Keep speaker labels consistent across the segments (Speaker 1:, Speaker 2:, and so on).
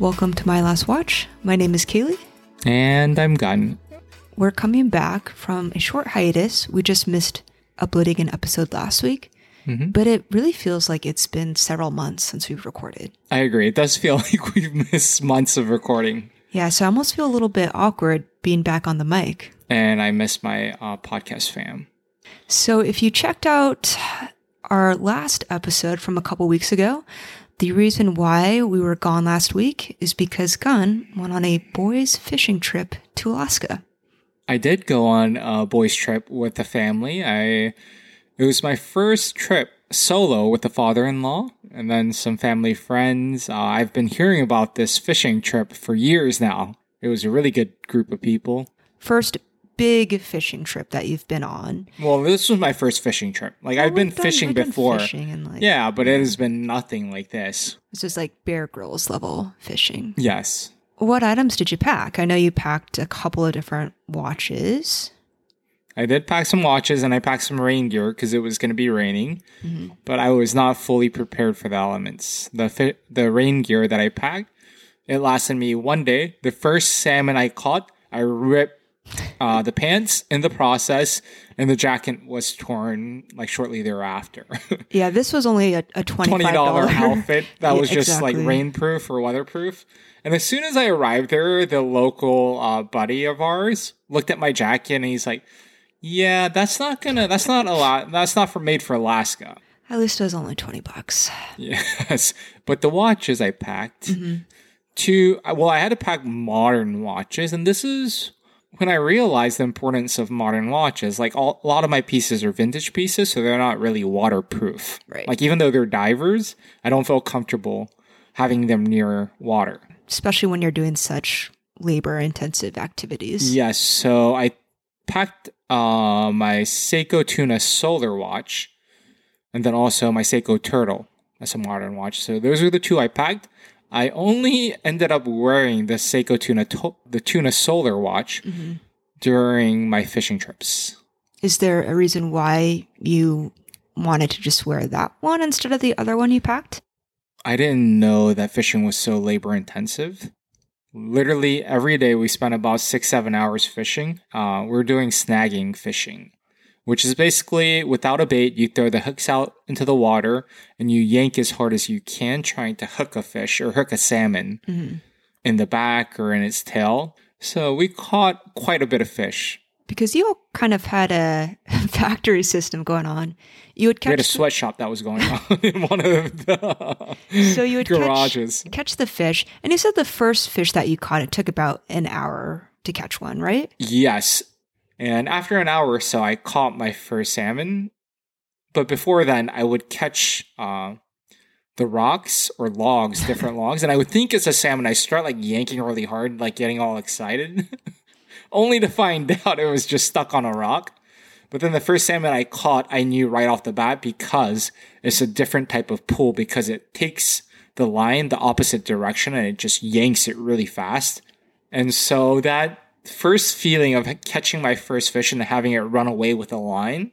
Speaker 1: Welcome to My Last Watch. My name is Kaylee.
Speaker 2: And I'm Gun.
Speaker 1: We're coming back from a short hiatus. We just missed uploading an episode last week, but it really feels like it's been several months since we've recorded.
Speaker 2: I agree. It does feel like we've missed months of recording.
Speaker 1: Yeah, so I almost feel a little bit awkward being back on the mic.
Speaker 2: And I miss my uh, podcast fam.
Speaker 1: So if you checked out our last episode from a couple weeks ago, the reason why we were gone last week is because Gunn went on a boys fishing trip to Alaska.
Speaker 2: I did go on a boys trip with the family. I it was my first trip solo with the father-in-law and then some family friends. Uh, I've been hearing about this fishing trip for years now. It was a really good group of people.
Speaker 1: First big fishing trip that you've been on.
Speaker 2: Well, this was my first fishing trip. Like I've oh,
Speaker 1: been done-
Speaker 2: fishing before.
Speaker 1: fishing and like
Speaker 2: Yeah, but it has been nothing like this.
Speaker 1: this is like Bear Grylls level fishing.
Speaker 2: Yes.
Speaker 1: What items did you pack? I know you packed a couple of different watches.
Speaker 2: I did pack some watches and I packed some rain gear because it was going to be raining, mm-hmm. but I was not fully prepared for the elements. The fi- the rain gear that I packed, it lasted me one day. The first salmon I caught, I ripped uh, the pants in the process, and the jacket was torn like shortly thereafter.
Speaker 1: Yeah, this was only a, a twenty
Speaker 2: Twenty dollar outfit that
Speaker 1: Yeah,
Speaker 2: was just like rainproof or weatherproof. And as soon as I arrived there, the local uh, buddy of ours looked at my jacket and he's like, "Yeah, that's not gonna. That's not a lot. That's not for made for Alaska."
Speaker 1: At least it was only twenty bucks.
Speaker 2: Yes, but the watches I packed to well, I had to pack modern watches, and this is when I realized the importance of modern watches. Like all, a lot of my pieces are vintage pieces, so they're not really waterproof.
Speaker 1: Right.
Speaker 2: Like even though they're divers, I don't feel comfortable having them near water.
Speaker 1: Especially when you're doing such labor intensive activities.
Speaker 2: Yes, so I packed uh, my Seiko Tuna solar watch, and then also my Seiko Turtle. That's a modern watch. So those are the two I packed. I only ended up wearing the Seiko Tuna to- the Tuna solar watch during my fishing trips.
Speaker 1: Is there a reason why you wanted to just wear that one instead of the other one you packed?
Speaker 2: I didn't know that fishing was so labor intensive. Literally every day we spent about six, seven hours fishing. Uh, we're doing snagging fishing, which is basically without a bait, you throw the hooks out into the water and you yank as hard as you can, trying to hook a fish or hook a salmon mm-hmm. in the back or in its tail. So we caught quite a bit of fish.
Speaker 1: Because you all kind of had a factory system going on. You would catch
Speaker 2: We had a sweatshop that was going on in one of the
Speaker 1: so you would catch-
Speaker 2: garages.
Speaker 1: catch the fish. And you said the first fish that you caught, it took about an hour to catch one, right?
Speaker 2: Yes. And after an hour or so, I caught my first salmon. But before then, I would catch uh, the rocks or logs, different logs, and I would think it's a salmon. I start like yanking really hard, like getting all excited, only to find out it was just stuck on a rock. But then the first salmon I caught, I knew right off the bat because it's a different type of pull because it takes the line the opposite direction and it just yanks it really fast. And so that first feeling of catching my first fish and having it run away with a line,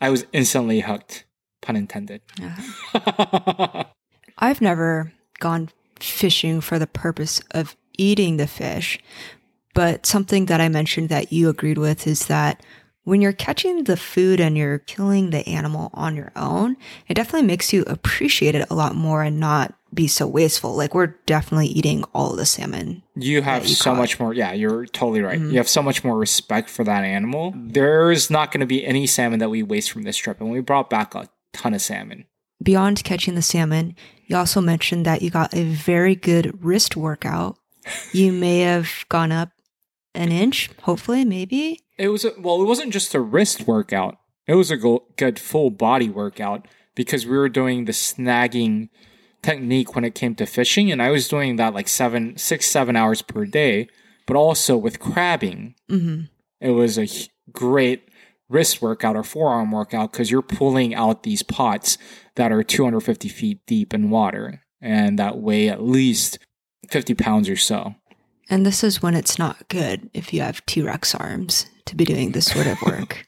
Speaker 2: I was instantly hooked. Pun intended. Uh-huh.
Speaker 1: I've never gone fishing for the purpose of eating the fish, but something that I mentioned that you agreed with is that when you're catching the food and you're killing the animal on your own, it definitely makes you appreciate it a lot more and not be so wasteful. Like we're definitely eating all the salmon.
Speaker 2: You have
Speaker 1: you
Speaker 2: so
Speaker 1: caught.
Speaker 2: much more. Yeah, you're totally right. Mm-hmm. You have so much more respect for that animal. Mm-hmm. There's not going to be any salmon that we waste from this trip. And we brought back a ton of salmon.
Speaker 1: Beyond catching the salmon, you also mentioned that you got a very good wrist workout. You may have gone up an inch, hopefully, maybe.
Speaker 2: It was a, well, it wasn't just a wrist workout. It was a go- good full body workout because we were doing the snagging technique when it came to fishing, and I was doing that like seven, six, seven hours per day, but also with crabbing.
Speaker 1: hmm
Speaker 2: It was a great wrist workout or forearm workout because you're pulling out these pots that are 250 feet deep in water and that weigh at least 50 pounds or so.
Speaker 1: And this is when it's not good if you have T Rex arms to be doing this sort of work.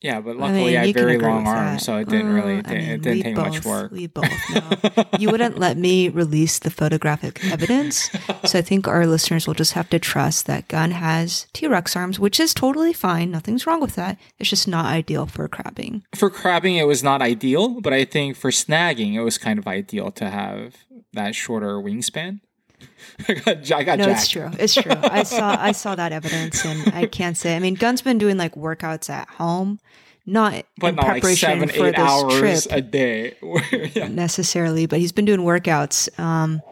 Speaker 2: Yeah, but
Speaker 1: I
Speaker 2: luckily
Speaker 1: mean,
Speaker 2: I,
Speaker 1: had
Speaker 2: very long arms, so it didn't really it,
Speaker 1: I mean,
Speaker 2: it didn't take
Speaker 1: both,
Speaker 2: much work.
Speaker 1: We both know. you wouldn't let me release the photographic evidence, so I think our listeners will just have to trust that Gun has T Rex arms, which is totally fine. Nothing's wrong with that. It's just not ideal for crabbing.
Speaker 2: for crabbing, it was not ideal, but I think for snagging, it was kind of ideal to have that shorter wingspan. I got, I got
Speaker 1: No,
Speaker 2: jacked.
Speaker 1: it's true. It's true. I saw I saw that evidence, and I can't say. I mean, Gun's been doing like workouts at home, not
Speaker 2: But
Speaker 1: in
Speaker 2: not like
Speaker 1: preparation
Speaker 2: seven,
Speaker 1: for this
Speaker 2: hours
Speaker 1: trip
Speaker 2: a day. yeah.
Speaker 1: necessarily, but he's been doing workouts. Um,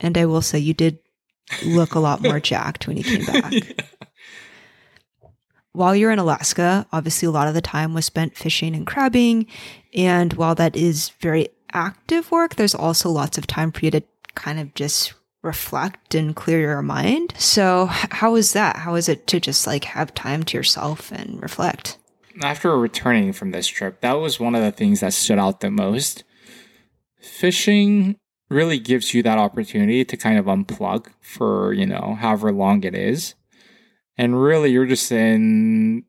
Speaker 1: and I will say, you did look a lot more jacked when you came back. While you're in Alaska, obviously a lot of the time was spent fishing and crabbing. And while that is very active work, there's also lots of time for you to kind of just reflect and clear your mind. So, how is that? How is it to just like have time to yourself and reflect?
Speaker 2: After returning from this trip, that was one of the things that stood out the most. Fishing really gives you that opportunity to kind of unplug for, you know, however long it is. And really, you're just in,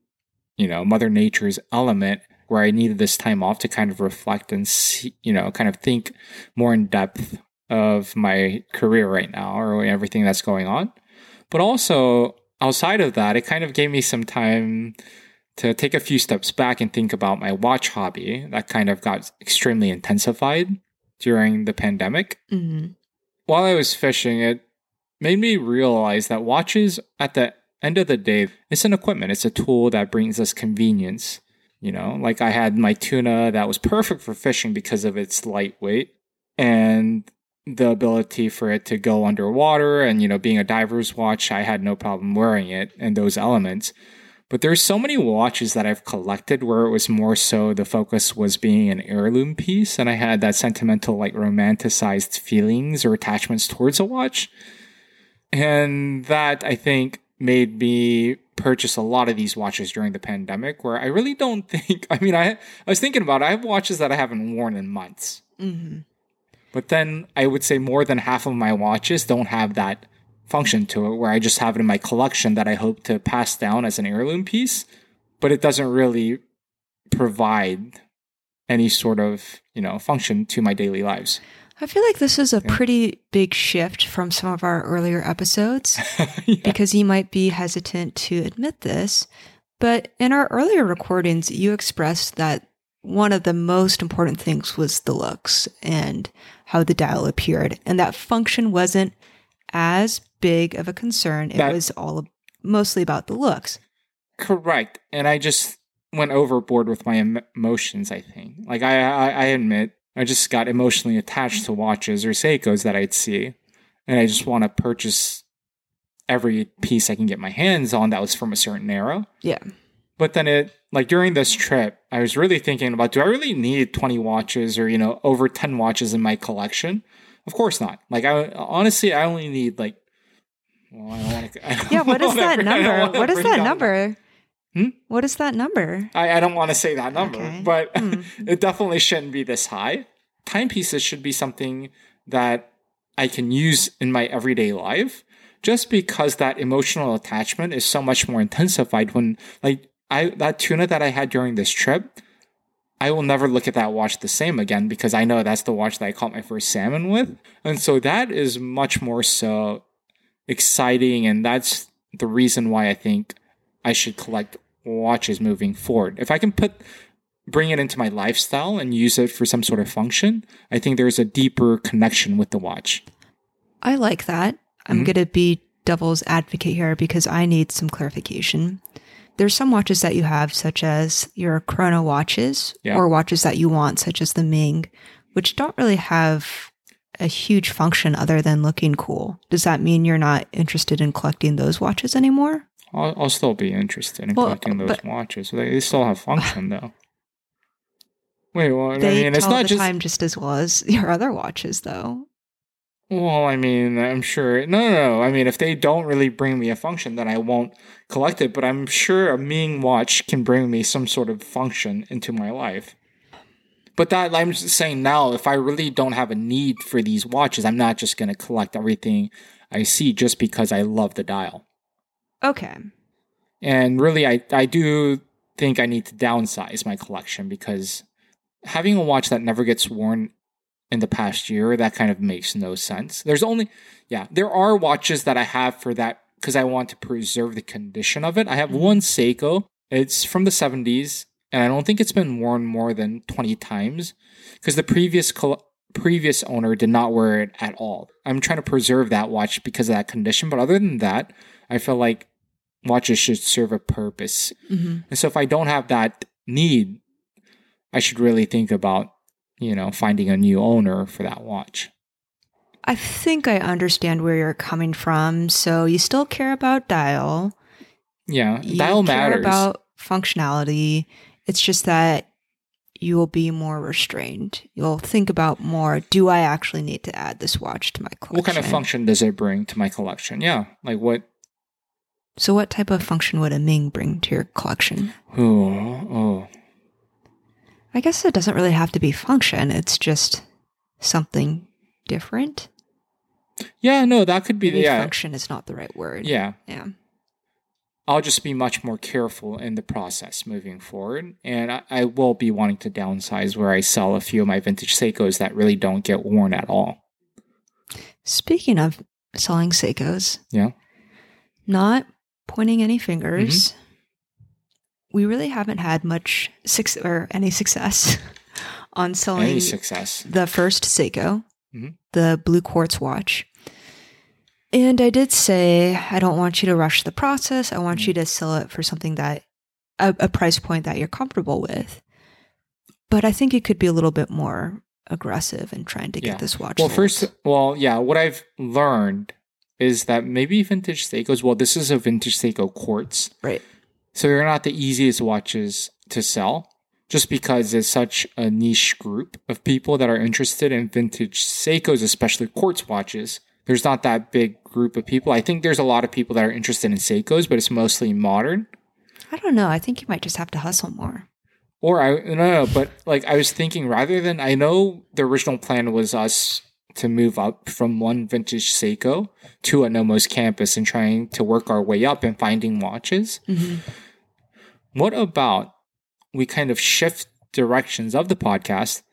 Speaker 2: you know, Mother Nature's element where I needed this time off to kind of reflect and see, you know, kind of think more in depth of my career right now or everything that's going on. But also, outside of that, it kind of gave me some time to take a few steps back and think about my watch hobby that kind of got extremely intensified during the pandemic.
Speaker 1: Mm-hmm.
Speaker 2: While I was fishing, it made me realize that watches at the end of the day, it's an equipment, it's a tool that brings us convenience. You know, like I had my tuna that was perfect for fishing because of its lightweight and the ability for it to go underwater and you know being a diver's watch i had no problem wearing it and those elements. But there's so many watches that i've collected where it was more so the focus was being an heirloom piece and i had that sentimental like romanticized feelings or attachments towards a watch. And that i think made me purchase a lot of these watches during the pandemic where i really don't think i mean i, I was thinking about it, i have watches that i haven't worn in months.
Speaker 1: Mm-hmm.
Speaker 2: But then I would say more than half of my watches don't have that function to it, where I just have it in my collection that I hope to pass down as an heirloom piece, but it doesn't really provide any sort of, you know, function to my daily lives.
Speaker 1: I feel like this is a
Speaker 2: Yeah.
Speaker 1: pretty big shift from some of our earlier episodes.
Speaker 2: Yeah.
Speaker 1: because you might be hesitant to admit this, but in our earlier recordings, you expressed that one of the most important things was the looks and how the dial appeared, and that function wasn't as big of a concern. It
Speaker 2: That-
Speaker 1: was all mostly about the looks.
Speaker 2: Correct. And I just went overboard with my em- emotions, I think. Like, I, I, I admit, I just got emotionally attached to watches or Seikos that I'd see. And I just want to purchase every piece I can get my hands on that was from a certain era.
Speaker 1: Yeah.
Speaker 2: But then it, like during this trip, I was really thinking about do I really need 20 watches or, you know, over 10 watches in my collection? Of course not. Like, I honestly, I only need like, well, I don't want to.
Speaker 1: Yeah. What is that number? What is that number?
Speaker 2: Hmm?
Speaker 1: What is that number?
Speaker 2: I, I don't want to say that number,
Speaker 1: Okay.
Speaker 2: but
Speaker 1: Hmm.
Speaker 2: it definitely shouldn't be this high. Timepieces should be something that I can use in my everyday life just because that emotional attachment is so much more intensified when like I that tuna that I had during this trip, I will never look at that watch the same again because I know that's the watch that I caught my first salmon with. And so that is much more so exciting and that's the reason why I think I should collect watches moving forward. If I can put bring it into my lifestyle and use it for some sort of function, I think there's a deeper connection with the watch.
Speaker 1: I like that. I'm
Speaker 2: Mhm.
Speaker 1: going to be devil's advocate here because I need some clarification. There's some watches that you have, such as your chrono watches,
Speaker 2: Yeah.
Speaker 1: or watches that you want, such as the Ming, which don't really have a huge function other than looking cool. Does that mean you're not interested in collecting those watches anymore?
Speaker 2: I'll, I'll still be interested in
Speaker 1: Well,
Speaker 2: collecting those
Speaker 1: but-
Speaker 2: watches. They, they still have function though. Wait, well, I
Speaker 1: They
Speaker 2: mean, it's not
Speaker 1: the
Speaker 2: just.
Speaker 1: time just as well as your other watches, though.
Speaker 2: Well, I mean, I'm sure. No, no, no. I mean, if they don't really bring me a function, then I won't collect it. But I'm sure a Ming watch can bring me some sort of function into my life. But that I'm just saying now, if I really don't have a need for these watches, I'm not just going to collect everything I see just because I love the dial.
Speaker 1: Okay.
Speaker 2: And really, I, I do think I need to downsize my collection because having a watch that never gets worn in the past year, that kind of makes no sense. There's only, yeah, there are watches that I have for that because I want to preserve the condition of it. I have one Seiko. It's from the 70s, and I don't think it's been worn more than 20 times because the previous col- previous owner did not wear it at all. I'm trying to preserve that watch because of that condition, but other than that, I feel like watches should serve a purpose.
Speaker 1: Mhm.
Speaker 2: And so if I don't have that need, I should really think about, you know, finding a new owner for that watch.
Speaker 1: I think I understand where you're coming from. So you still care about dial.
Speaker 2: Yeah,
Speaker 1: You
Speaker 2: dial
Speaker 1: care
Speaker 2: matters.
Speaker 1: about functionality. It's just that you will be more restrained. You'll think about more. Do I actually need to add this watch to my collection?
Speaker 2: what kind of function does it bring to my collection? Yeah, like what?
Speaker 1: So, what type of function would a Ming bring to your collection?
Speaker 2: Oh, oh,
Speaker 1: I guess it doesn't really have to be function. It's just something different.
Speaker 2: yeah. No, that could be.
Speaker 1: Maybe
Speaker 2: Yeah,
Speaker 1: function is not the right word.
Speaker 2: yeah.
Speaker 1: Yeah.
Speaker 2: I'll just be much more careful in the process moving forward. And I, I will be wanting to downsize where I sell a few of my vintage Seikos that really don't get worn at all.
Speaker 1: Speaking of selling Seikos,
Speaker 2: Yeah.
Speaker 1: not pointing any fingers,
Speaker 2: Mm-hmm.
Speaker 1: We really haven't had much success or any success on selling
Speaker 2: Any success.
Speaker 1: the first Seiko,
Speaker 2: Mhm.
Speaker 1: the blue quartz watch. And I did say, I don't want you to rush the process. I want you to sell it for something that, a, a price point that you're comfortable with. But I think it could be a little bit more aggressive in trying to get
Speaker 2: Yeah.
Speaker 1: this watch.
Speaker 2: Well,
Speaker 1: sold.
Speaker 2: first, well, yeah, what I've learned is that maybe vintage Seikos, well, this is a vintage Seiko quartz.
Speaker 1: right.
Speaker 2: So they're not the easiest watches to sell just because it's such a niche group of people that are interested in vintage Seikos, especially quartz watches. There's not that big group of people. I think there's a lot of people that are interested in Seikos, but it's mostly modern.
Speaker 1: I don't know. I think you might just have to hustle more.
Speaker 2: Or I no, no, but like I was thinking rather than I know the original plan was us to move up from one vintage Seiko to a Nomos campus and trying to work our way up and finding watches. Mm-hmm. What about we kind of shift directions of the podcast?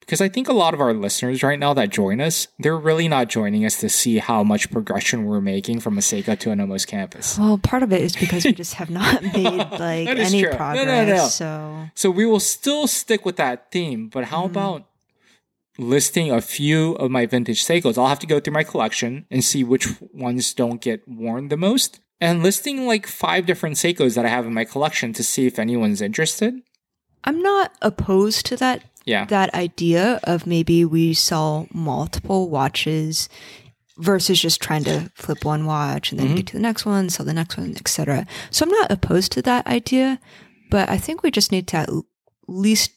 Speaker 2: Because I think a lot of our listeners right now that join us, they're really not joining us to see how much progression we're making from a Seiko to a Nomos campus.
Speaker 1: Well, part of it is because we just have not made like any
Speaker 2: true. No, no,
Speaker 1: progress.
Speaker 2: no.
Speaker 1: So
Speaker 2: So we will still stick with that theme, but how mm-hmm. about listing a few of my vintage Seikos? I'll have to go through my collection and see which ones don't get worn the most. And listing like five different Seikos that I have in my collection to see if anyone's interested.
Speaker 1: I'm not opposed to that
Speaker 2: Yeah.
Speaker 1: that idea of maybe we sell multiple watches versus just trying to flip one watch and then
Speaker 2: Mhm.
Speaker 1: get to the next one, sell the next one, etc. So I'm not opposed to that idea, but I think we just need to at least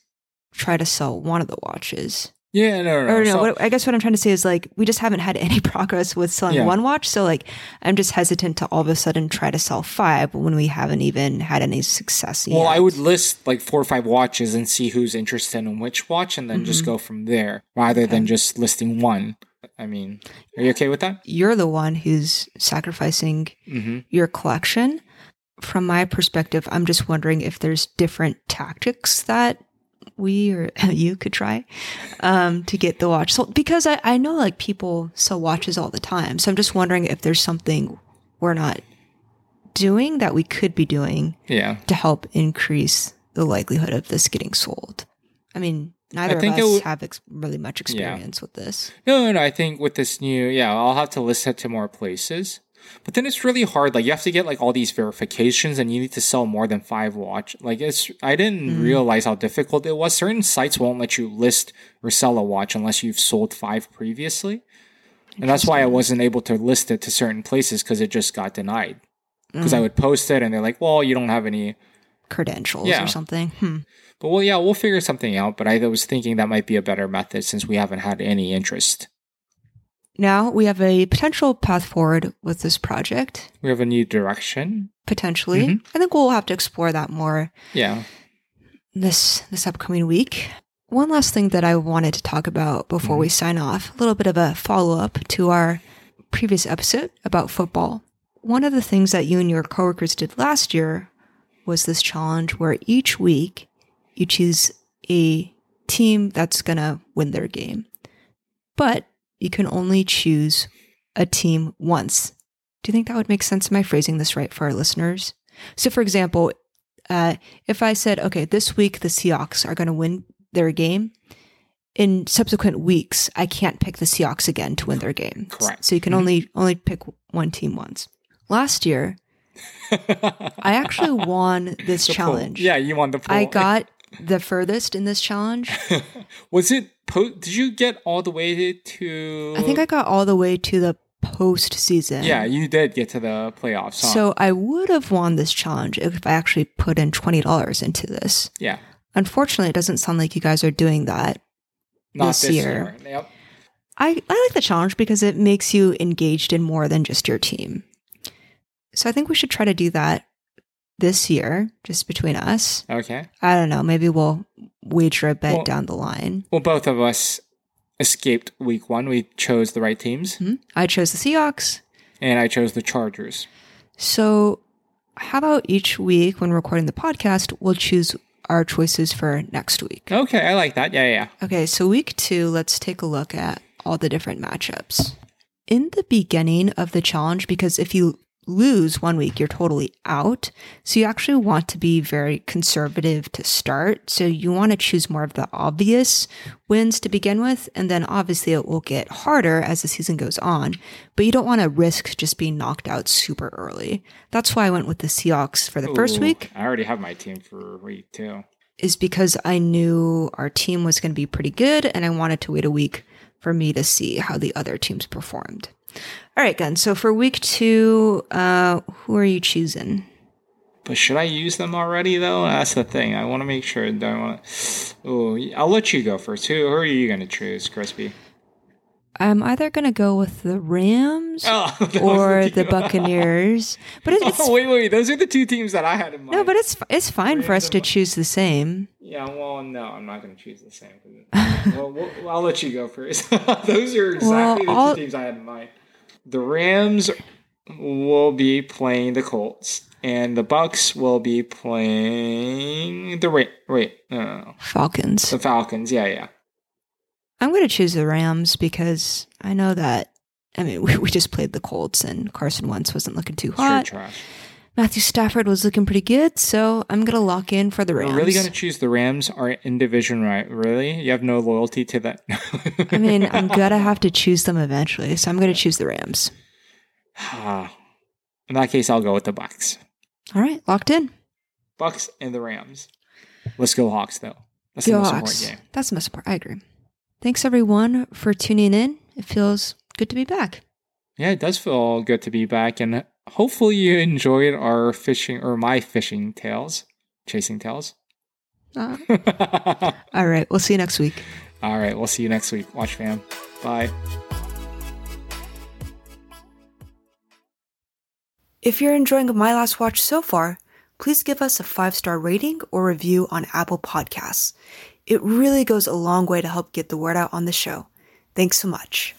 Speaker 1: try to sell one of the watches.
Speaker 2: Yeah, no, no, no.
Speaker 1: or no,
Speaker 2: So-
Speaker 1: what, I guess what I'm trying to say is like we just haven't had any progress with selling
Speaker 2: Yeah.
Speaker 1: one watch. So like I'm just hesitant to all of a sudden try to sell five when we haven't even had any success yet.
Speaker 2: well, I would list like four or five watches and see who's interested in which watch and then just
Speaker 1: Mm-hmm.
Speaker 2: go from there rather than just listing one. I mean, are you okay with that?
Speaker 1: You're the one who's sacrificing
Speaker 2: Mm-hmm.
Speaker 1: your collection. From my perspective, I'm just wondering if there's different tactics that we or you could try um, to get the watch sold. Because I, I know like people sell watches all the time. So I'm just wondering if there's something we're not doing that we could be doing
Speaker 2: Yeah.
Speaker 1: to help increase the likelihood of this getting sold. I mean, neither
Speaker 2: think
Speaker 1: of us
Speaker 2: would-
Speaker 1: have ex- really much experience with this.
Speaker 2: No, no, no. I think with this new, yeah, I'll have to list it to more places. But then it's really hard. Like you have to get like all these verifications, and you need to sell more than five watch. Like it's, I didn't realize how difficult it was. Certain sites won't let you list or sell a watch unless you've sold five previously, and that's why I wasn't able to list it to certain places because it just got denied. Because I would post it, and they're like, "Well, you don't have any."
Speaker 1: Credentials
Speaker 2: Yeah.
Speaker 1: or something. Hmm.
Speaker 2: But well, yeah, we'll figure something out. But I was thinking that might be a better method since we haven't had any interest.
Speaker 1: Now we have a potential path forward with this project.
Speaker 2: We have a new direction.
Speaker 1: Potentially,
Speaker 2: Mhm.
Speaker 1: I think we'll have to explore that more
Speaker 2: Yeah.
Speaker 1: this this upcoming week. One last thing that I wanted to talk about before we sign off, a little bit of a follow up to our previous episode about football. One of the things that you and your coworkers did last year was this challenge where each week you choose a team that's going to win their game. But you can only choose a team once. Do you think that would make sense? Am I phrasing this right for our listeners? So, for example, uh, if I said, okay, this week the Seahawks are going to win their game, in subsequent weeks, I can't pick the Seahawks again to win their game.
Speaker 2: Correct.
Speaker 1: So you can
Speaker 2: Mhm.
Speaker 1: only only pick one team once. Last year, I actually won this
Speaker 2: The
Speaker 1: challenge.
Speaker 2: Yeah, you won the poll.
Speaker 1: I got the furthest in this challenge.
Speaker 2: Was it? Po- did you get all the way to?
Speaker 1: I think I got all the way to the postseason.
Speaker 2: Yeah, you did get to the playoffs. Huh?
Speaker 1: So I would have won this challenge if I actually put in twenty dollars into this.
Speaker 2: yeah,
Speaker 1: Unfortunately, it doesn't sound like you guys are doing that.
Speaker 2: not
Speaker 1: This
Speaker 2: this,
Speaker 1: year.
Speaker 2: year. Yep.
Speaker 1: I, I like the challenge because it makes you engaged in more than just your team. So I think we should try to do that this year, just between us.
Speaker 2: Okay.
Speaker 1: I don't know. Maybe we'll wager a bet
Speaker 2: Well-
Speaker 1: down the line.
Speaker 2: Well, both of us escaped week one. We chose the right teams,
Speaker 1: Hmm? I chose the Seahawks.
Speaker 2: and I chose the Chargers.
Speaker 1: So, how about each week when recording the podcast, we'll choose our choices for next week?
Speaker 2: Okay, I like that. Yeah, yeah.
Speaker 1: Okay, so week two, let's take a look at all the different matchups. In the beginning of the challenge, because if you lose one week, you're totally out. So you actually want to be very conservative to start. So you want to choose more of the obvious wins to begin with. And then obviously it will get harder as the season goes on, but you don't want to risk just being knocked out super early. That's why I went with the Seahawks for the first week
Speaker 2: I already have my team for week two.
Speaker 1: is because I knew our team was going to be pretty good and I wanted to wait a week for me to see how the other teams performed. All right, Gun. So for week two, uh, who are you choosing?
Speaker 2: But should I use them already though? That's the thing. I want to make sure. Do I want to? Oh, I'll let you go first. Who, who are you going to choose, Crispy?
Speaker 1: I'm either going to go with the Rams
Speaker 2: Oh,
Speaker 1: or
Speaker 2: are
Speaker 1: the Buccaneers. But it, it's
Speaker 2: Oh, wait, wait. Those are the two teams that I had in mind.
Speaker 1: no, but it's it's fine for us to choose the same.
Speaker 2: Yeah, well, no, I'm not going to choose the same. well, well, I'll let you go first. Those are exactly
Speaker 1: Well,
Speaker 2: the two teams I had in mind. The Rams will be playing the Colts, and the Bucks will be playing the wait, wait, no, no, no.
Speaker 1: Falcons.
Speaker 2: the Falcons. Yeah, yeah.
Speaker 1: I'm going to choose the Rams because I know that. I mean, we, we just played the Colts and Carson Wentz wasn't looking too
Speaker 2: Sure,
Speaker 1: hot.
Speaker 2: trash.
Speaker 1: Matthew Stafford was looking pretty good, so I'm gonna lock in for the Rams.
Speaker 2: We're really going to choose the Rams are in division, right? Really? You have no loyalty to that?
Speaker 1: I mean, I'm gonna have to choose them eventually, so I'm gonna choose the Rams. Ah.
Speaker 2: in that case, I'll go with the Bucks.
Speaker 1: All right, locked in.
Speaker 2: Bucks and the Rams. Let's go Hawks, though. That's the
Speaker 1: Go
Speaker 2: most
Speaker 1: Hawks.
Speaker 2: important game.
Speaker 1: That's the most important. I agree. Thanks everyone for tuning in. It feels good to be back.
Speaker 2: Yeah, it does feel good to be back, and hopefully you enjoyed our fishing or my fishing tales, chasing tales.
Speaker 1: Uh, all right, we'll see you next week.
Speaker 2: All right, we'll see you next week. Watch fam. Bye.
Speaker 1: If you're enjoying my last watch so far, please give us a five star rating or review on Apple Podcasts. It really goes a long way to help get the word out on the show. Thanks so much.